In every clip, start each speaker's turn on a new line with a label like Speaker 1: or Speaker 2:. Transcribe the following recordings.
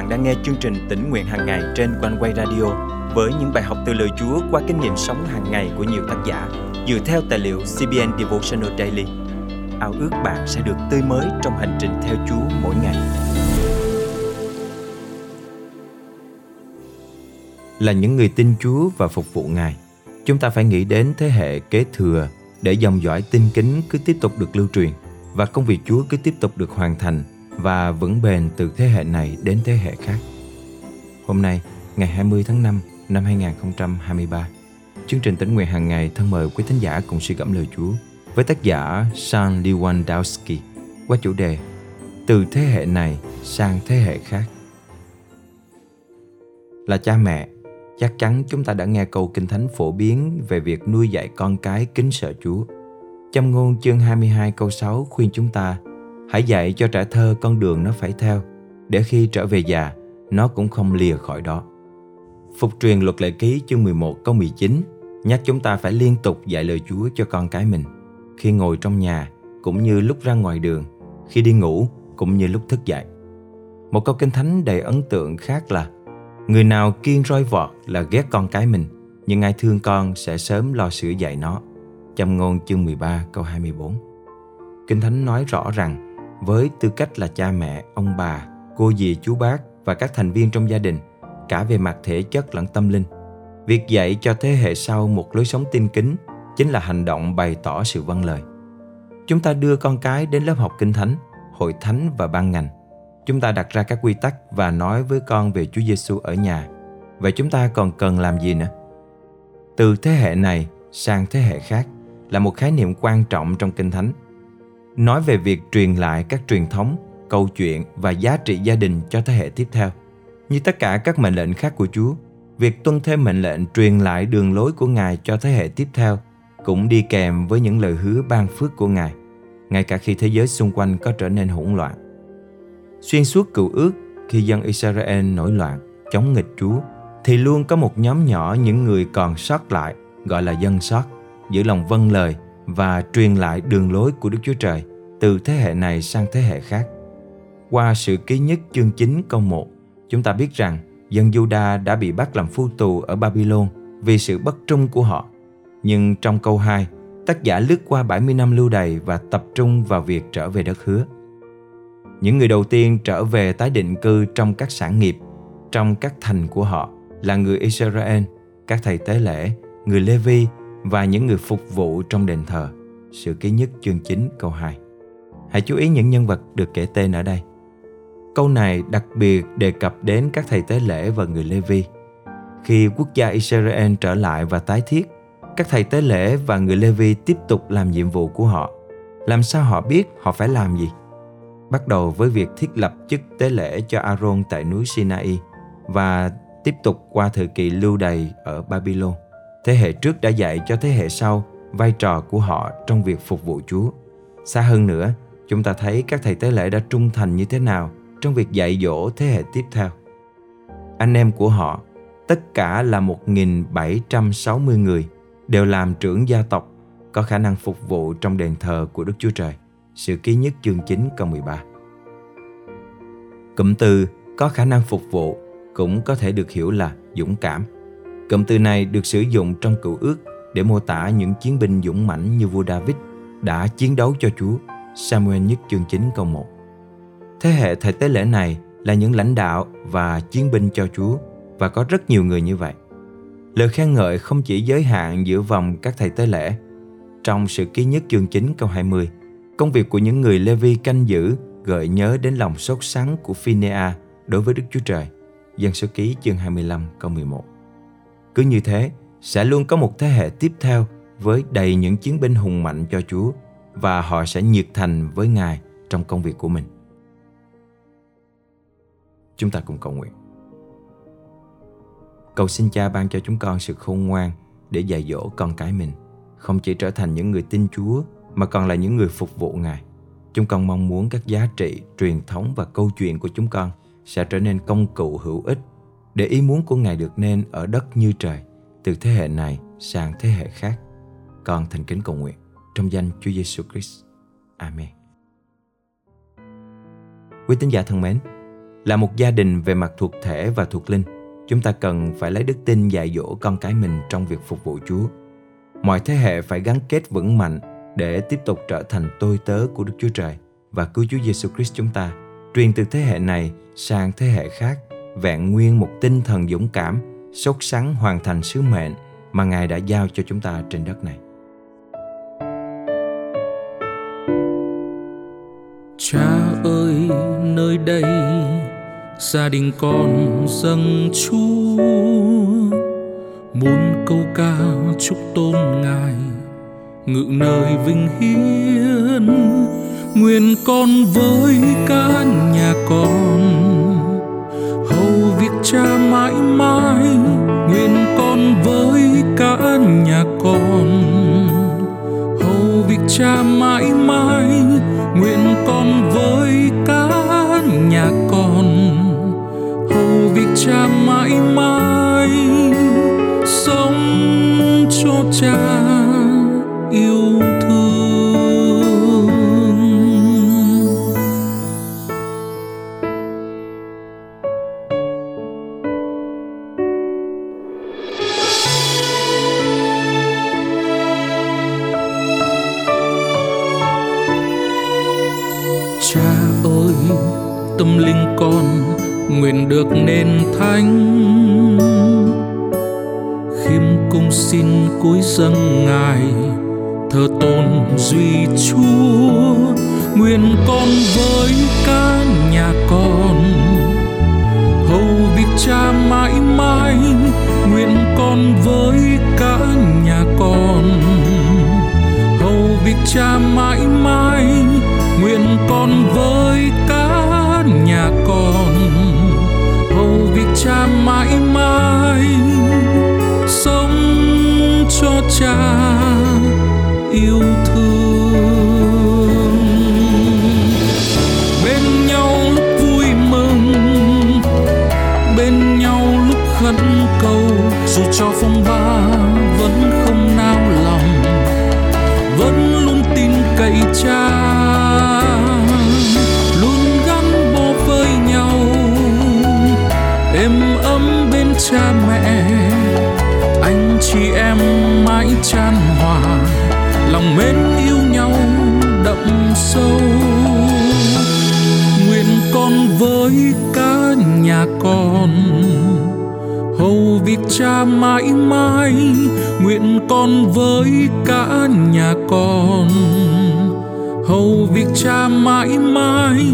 Speaker 1: bạn đang nghe chương trình tỉnh nguyện hàng ngày trên quanh quay radio với những bài học từ lời Chúa qua kinh nghiệm sống hàng ngày của nhiều tác giả dựa theo tài liệu CBN Devotional Daily. Ao ước bạn sẽ được tươi mới trong hành trình theo Chúa mỗi ngày.
Speaker 2: Là những người tin Chúa và phục vụ Ngài, chúng ta phải nghĩ đến thế hệ kế thừa để dòng dõi tin kính cứ tiếp tục được lưu truyền và công việc Chúa cứ tiếp tục được hoàn thành và vững bền từ thế hệ này đến thế hệ khác. Hôm nay, ngày 20 tháng 5 năm 2023, chương trình tỉnh nguyện hàng ngày thân mời quý thính giả cùng suy gẫm lời Chúa với tác giả San Lewandowski qua chủ đề Từ thế hệ này sang thế hệ khác. Là cha mẹ, chắc chắn chúng ta đã nghe câu kinh thánh phổ biến về việc nuôi dạy con cái kính sợ Chúa. Châm ngôn chương 22 câu 6 khuyên chúng ta Hãy dạy cho trẻ thơ con đường nó phải theo, để khi trở về già, nó cũng không lìa khỏi đó. Phục truyền luật lệ ký chương 11 câu 19 nhắc chúng ta phải liên tục dạy lời Chúa cho con cái mình, khi ngồi trong nhà cũng như lúc ra ngoài đường, khi đi ngủ cũng như lúc thức dậy. Một câu kinh thánh đầy ấn tượng khác là Người nào kiên roi vọt là ghét con cái mình, nhưng ai thương con sẽ sớm lo sửa dạy nó. Châm ngôn chương 13 câu 24 Kinh Thánh nói rõ rằng với tư cách là cha mẹ, ông bà, cô dì, chú bác và các thành viên trong gia đình, cả về mặt thể chất lẫn tâm linh. Việc dạy cho thế hệ sau một lối sống tin kính chính là hành động bày tỏ sự vâng lời. Chúng ta đưa con cái đến lớp học kinh thánh, hội thánh và ban ngành. Chúng ta đặt ra các quy tắc và nói với con về Chúa Giêsu ở nhà. Vậy chúng ta còn cần làm gì nữa? Từ thế hệ này sang thế hệ khác là một khái niệm quan trọng trong kinh thánh nói về việc truyền lại các truyền thống, câu chuyện và giá trị gia đình cho thế hệ tiếp theo. Như tất cả các mệnh lệnh khác của Chúa, việc tuân theo mệnh lệnh truyền lại đường lối của Ngài cho thế hệ tiếp theo cũng đi kèm với những lời hứa ban phước của Ngài, ngay cả khi thế giới xung quanh có trở nên hỗn loạn. Xuyên suốt cựu ước, khi dân Israel nổi loạn, chống nghịch Chúa, thì luôn có một nhóm nhỏ những người còn sót lại, gọi là dân sót, giữ lòng vâng lời và truyền lại đường lối của Đức Chúa Trời từ thế hệ này sang thế hệ khác. Qua sự ký nhất chương 9 câu 1, chúng ta biết rằng dân Juda đã bị bắt làm phu tù ở Babylon vì sự bất trung của họ. Nhưng trong câu 2, tác giả lướt qua 70 năm lưu đày và tập trung vào việc trở về đất hứa. Những người đầu tiên trở về tái định cư trong các sản nghiệp, trong các thành của họ là người Israel, các thầy tế lễ, người Levi và những người phục vụ trong đền thờ. Sự ký nhất chương 9 câu 2. Hãy chú ý những nhân vật được kể tên ở đây. Câu này đặc biệt đề cập đến các thầy tế lễ và người Lê-vi. Khi quốc gia Israel trở lại và tái thiết, các thầy tế lễ và người Lê-vi tiếp tục làm nhiệm vụ của họ. Làm sao họ biết họ phải làm gì? Bắt đầu với việc thiết lập chức tế lễ cho Aaron tại núi Sinai và tiếp tục qua thời kỳ lưu đày ở Babylon. Thế hệ trước đã dạy cho thế hệ sau vai trò của họ trong việc phục vụ Chúa. Xa hơn nữa, chúng ta thấy các thầy tế lễ đã trung thành như thế nào trong việc dạy dỗ thế hệ tiếp theo. Anh em của họ, tất cả là 1.760 người, đều làm trưởng gia tộc, có khả năng phục vụ trong đền thờ của Đức Chúa Trời. Sự ký nhất chương 9 câu 13 Cụm từ có khả năng phục vụ cũng có thể được hiểu là dũng cảm. Cụm từ này được sử dụng trong cựu ước để mô tả những chiến binh dũng mãnh như vua David đã chiến đấu cho Chúa Samuel nhất chương 9 câu 1. Thế hệ thầy tế lễ này là những lãnh đạo và chiến binh cho Chúa và có rất nhiều người như vậy. Lời khen ngợi không chỉ giới hạn giữa vòng các thầy tế lễ. Trong sự ký nhất chương 9 câu 20, công việc của những người Levi canh giữ gợi nhớ đến lòng sốt sắng của Phinea đối với Đức Chúa Trời. Dân số ký chương 25 câu 11. Cứ như thế, sẽ luôn có một thế hệ tiếp theo với đầy những chiến binh hùng mạnh cho Chúa và họ sẽ nhiệt thành với Ngài trong công việc của mình. Chúng ta cùng cầu nguyện. Cầu xin cha ban cho chúng con sự khôn ngoan để dạy dỗ con cái mình, không chỉ trở thành những người tin Chúa mà còn là những người phục vụ Ngài. Chúng con mong muốn các giá trị, truyền thống và câu chuyện của chúng con sẽ trở nên công cụ hữu ích để ý muốn của Ngài được nên ở đất như trời, từ thế hệ này sang thế hệ khác. Con thành kính cầu nguyện trong danh Chúa Giêsu Christ. Amen. Quý tín giả thân mến, Là một gia đình về mặt thuộc thể và thuộc linh, chúng ta cần phải lấy đức tin dạy dỗ con cái mình trong việc phục vụ Chúa. Mọi thế hệ phải gắn kết vững mạnh để tiếp tục trở thành tôi tớ của Đức Chúa Trời và cứu Chúa Giêsu Christ chúng ta, truyền từ thế hệ này sang thế hệ khác, vẹn nguyên một tinh thần dũng cảm, sốt sắng hoàn thành sứ mệnh mà Ngài đã giao cho chúng ta trên đất này.
Speaker 3: Cha ơi, nơi đây gia đình con dâng Chúa. Muốn câu ca chúc tôn Ngài ngự nơi vinh hiến nguyện con với cả nhà con. Hầu việc cha mãi mãi nguyện con với con nguyện được nên thánh. Khiêm cung xin cúi dâng ngài, thờ tôn duy chúa. Nguyện con với cả nhà con, hầu việc cha mãi mãi. Nguyện con với cả nhà con, hầu việc cha mãi mãi. Nguyện con với mãi mãi sống cho cha yêu thương. Bên nhau lúc vui mừng, bên nhau lúc khẩn cầu, dù cho phong ba vẫn không nao lòng, vẫn luôn tin cậy cha. Êm ấm bên cha mẹ. Anh chị em mãi chan hòa, lòng mến yêu nhau đậm sâu. Nguyện con với cả nhà con, hầu việc cha mãi mãi. Nguyện con với cả nhà con, hầu việc cha mãi mãi.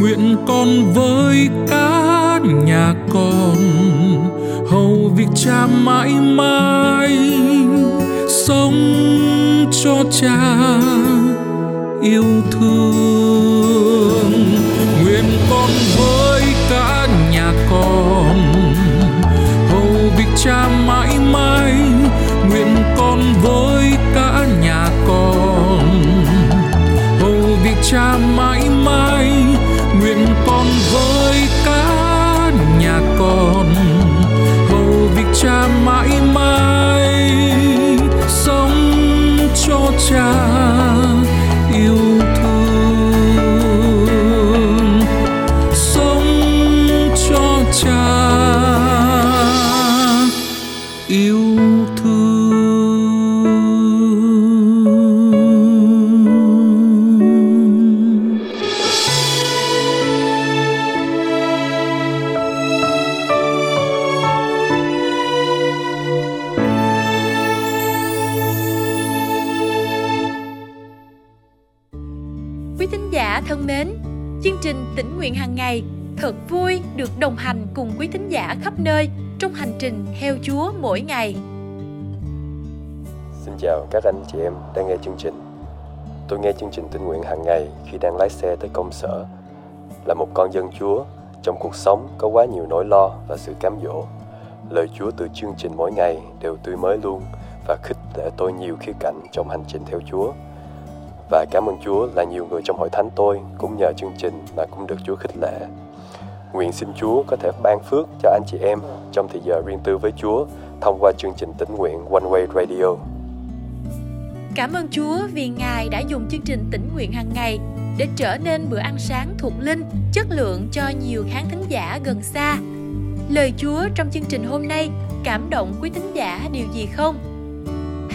Speaker 3: Nguyện con với cả nhà con, hầu việc cha mãi mãi sống cho cha yêu thương. Nguyện con với cả nhà con, hầu việc cha mãi mãi. Nguyện con với cả nhà con, hầu việc cha
Speaker 4: giả thân mến, chương trình tỉnh nguyện hàng ngày thật vui được đồng hành cùng quý thính giả khắp nơi trong hành trình theo Chúa mỗi ngày.
Speaker 5: Xin chào các anh chị em đang nghe chương trình. Tôi nghe chương trình tình nguyện hàng ngày khi đang lái xe tới công sở. Là một con dân Chúa, trong cuộc sống có quá nhiều nỗi lo và sự cám dỗ. Lời Chúa từ chương trình mỗi ngày đều tươi mới luôn và khích lệ tôi nhiều khía cạnh trong hành trình theo Chúa. Và cảm ơn Chúa là nhiều người trong hội thánh tôi cũng nhờ chương trình mà cũng được Chúa khích lệ. Nguyện xin Chúa có thể ban phước cho anh chị em trong thời giờ riêng tư với Chúa thông qua chương trình tỉnh nguyện One Way Radio.
Speaker 4: Cảm ơn Chúa vì Ngài đã dùng chương trình tỉnh nguyện hàng ngày để trở nên bữa ăn sáng thuộc linh, chất lượng cho nhiều khán thính giả gần xa. Lời Chúa trong chương trình hôm nay cảm động quý thính giả điều gì không?